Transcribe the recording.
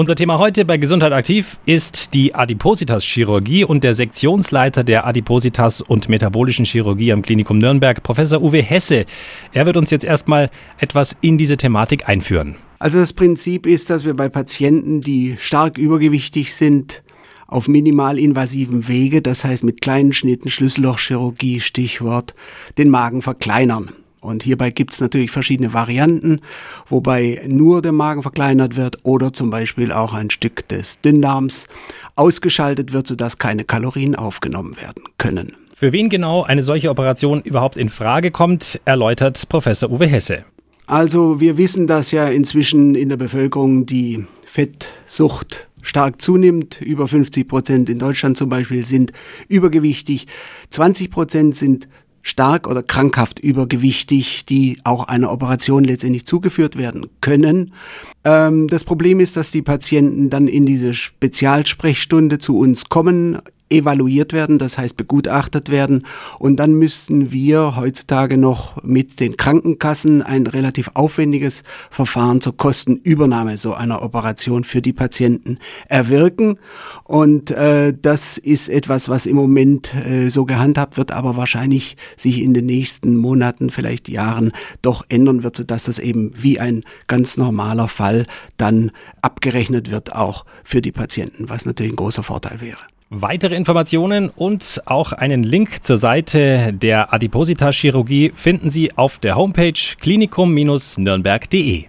Unser Thema heute bei Gesundheit aktiv ist die Adipositas-Chirurgie und der Sektionsleiter der Adipositas- und metabolischen Chirurgie am Klinikum Nürnberg, Professor Uwe Hesse. Er wird uns jetzt erstmal etwas in diese Thematik einführen. Also das Prinzip ist, dass wir bei Patienten, die stark übergewichtig sind, auf minimalinvasiven Wege, das heißt mit kleinen Schnitten, Schlüssellochchirurgie, Stichwort, den Magen verkleinern. Und hierbei gibt es natürlich verschiedene Varianten, wobei nur der Magen verkleinert wird oder zum Beispiel auch ein Stück des Dünndarms ausgeschaltet wird, sodass keine Kalorien aufgenommen werden können. Für wen genau eine solche Operation überhaupt in Frage kommt, erläutert Professor Uwe Hesse. Also wir wissen, dass ja inzwischen in der Bevölkerung die Fettsucht stark zunimmt. Über 50 Prozent in Deutschland zum Beispiel sind übergewichtig. 20 Prozent sind stark oder krankhaft übergewichtig, die auch einer Operation letztendlich zugeführt werden können. Ähm, das Problem ist, dass die Patienten dann in diese Spezialsprechstunde zu uns kommen, evaluiert werden, das heißt begutachtet werden. Und dann müssten wir heutzutage noch mit den Krankenkassen ein relativ aufwendiges Verfahren zur Kostenübernahme so einer Operation für die Patienten erwirken. Und äh, das ist etwas, was im Moment äh, so gehandhabt wird, aber wahrscheinlich sich in den nächsten Monaten, vielleicht Jahren doch ändern wird, sodass das eben wie ein ganz normaler Fall dann abgerechnet wird, auch für die Patienten, was natürlich ein großer Vorteil wäre. Weitere Informationen und auch einen Link zur Seite der Adipositas-Chirurgie finden Sie auf der Homepage klinikum-nürnberg.de.